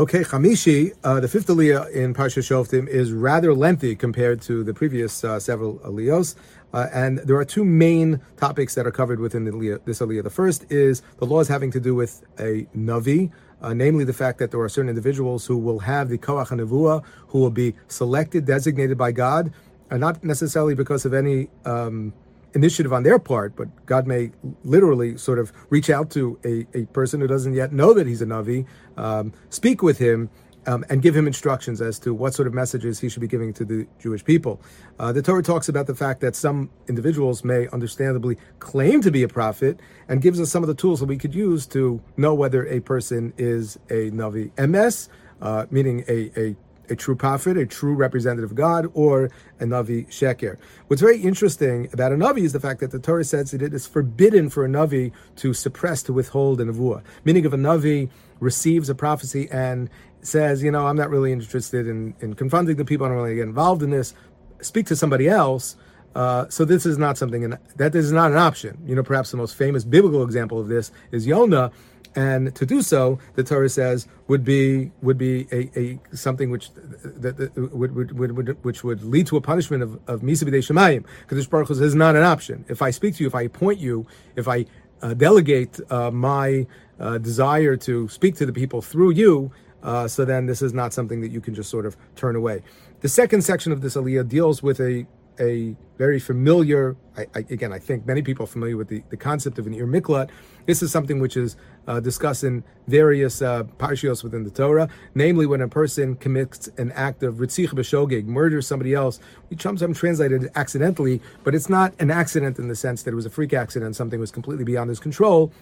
Okay, Chamishi, uh, the fifth aliyah in Parsha Shoftim is rather lengthy compared to the previous uh, several aliyos. Uh, and there are two main topics that are covered within aliyah, this aliyah. The first is the laws having to do with a navi, uh, namely the fact that there are certain individuals who will have the koach hanavua, who will be selected, designated by God, and not necessarily because of any um, initiative on their part, but God may literally sort of reach out to a, a person who doesn't yet know that he's a Navi, um, speak with him, um, and give him instructions as to what sort of messages he should be giving to the Jewish people. Uh, the Torah talks about the fact that some individuals may understandably claim to be a prophet and gives us some of the tools that we could use to know whether a person is a Navi. Emes, uh, meaning a, a a true prophet, a true representative of God, or a Navi Sheker. What's very interesting about a Navi is the fact that the Torah says that it is forbidden for a Navi to suppress, to withhold a Nevuah. Meaning, if a Navi receives a prophecy and says, you know, I'm not really interested in, in confronting the people, I don't really get involved in this, speak to somebody else. Uh, so this is not something, that is not an option. You know, perhaps the most famous biblical example of this is Yonah, and to do so, the Torah says would be would be a, a something which that, that would, would, would, which would lead to a punishment of of misa b'dei shemayim. Because Baruch Hu is not an option. If I speak to you, if I appoint you, if I uh, delegate uh, my uh, desire to speak to the people through you, uh, so then this is not something that you can just sort of turn away. The second section of this aliyah deals with a a very familiar, I, I, again, I think many people are familiar with the, the concept of an ir miklat. This is something which is uh, discussed in various uh, within the Torah, namely when a person commits an act of ritzich b'shogeg, murders somebody else. We sometimes translate it accidentally, but it's not an accident in the sense that it was a freak accident, something was completely beyond his control.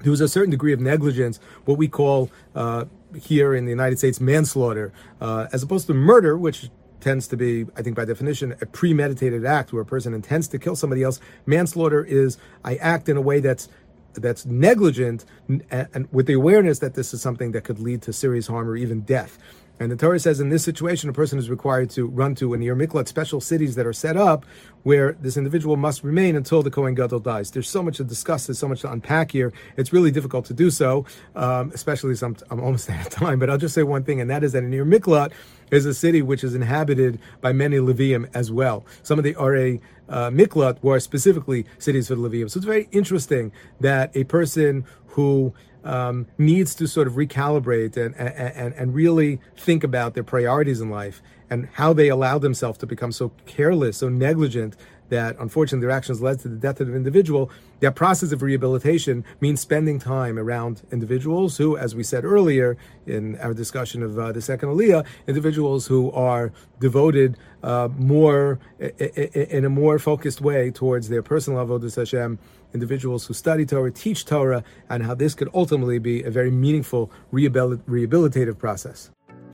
There was a certain degree of negligence, what we call uh, here in the United States manslaughter, uh, as opposed to murder, which tends to be, I think by definition, a premeditated act where a person intends to kill somebody else. Manslaughter is I act in a way that's that's negligent and, and with the awareness that this is something that could lead to serious harm or even death. And the Torah says in this situation, a person is required to run to an Ir Miklat, special cities that are set up where this individual must remain until the Kohen Gadol dies. There's so much to discuss, there's so much to unpack here. It's really difficult to do so, um, especially some, I'm almost out of time, but I'll just say one thing, and that is that an Ir Miklat is a city which is inhabited by many Leviim as well. Some of the Arei uh, Miklat were specifically cities for the Leviim. So it's very interesting that a person who um, needs to sort of recalibrate and, and, and really think about their priorities in life and how they allow themselves to become so careless, so negligent that unfortunately their actions led to the death of an individual, that process of rehabilitation means spending time around individuals who, as we said earlier in our discussion of uh, the second Aliyah, individuals who are devoted uh, more in a more focused way towards their personal avodas Hashem, individuals who study Torah, teach Torah, and how this could ultimately be a very meaningful rehabilitative process.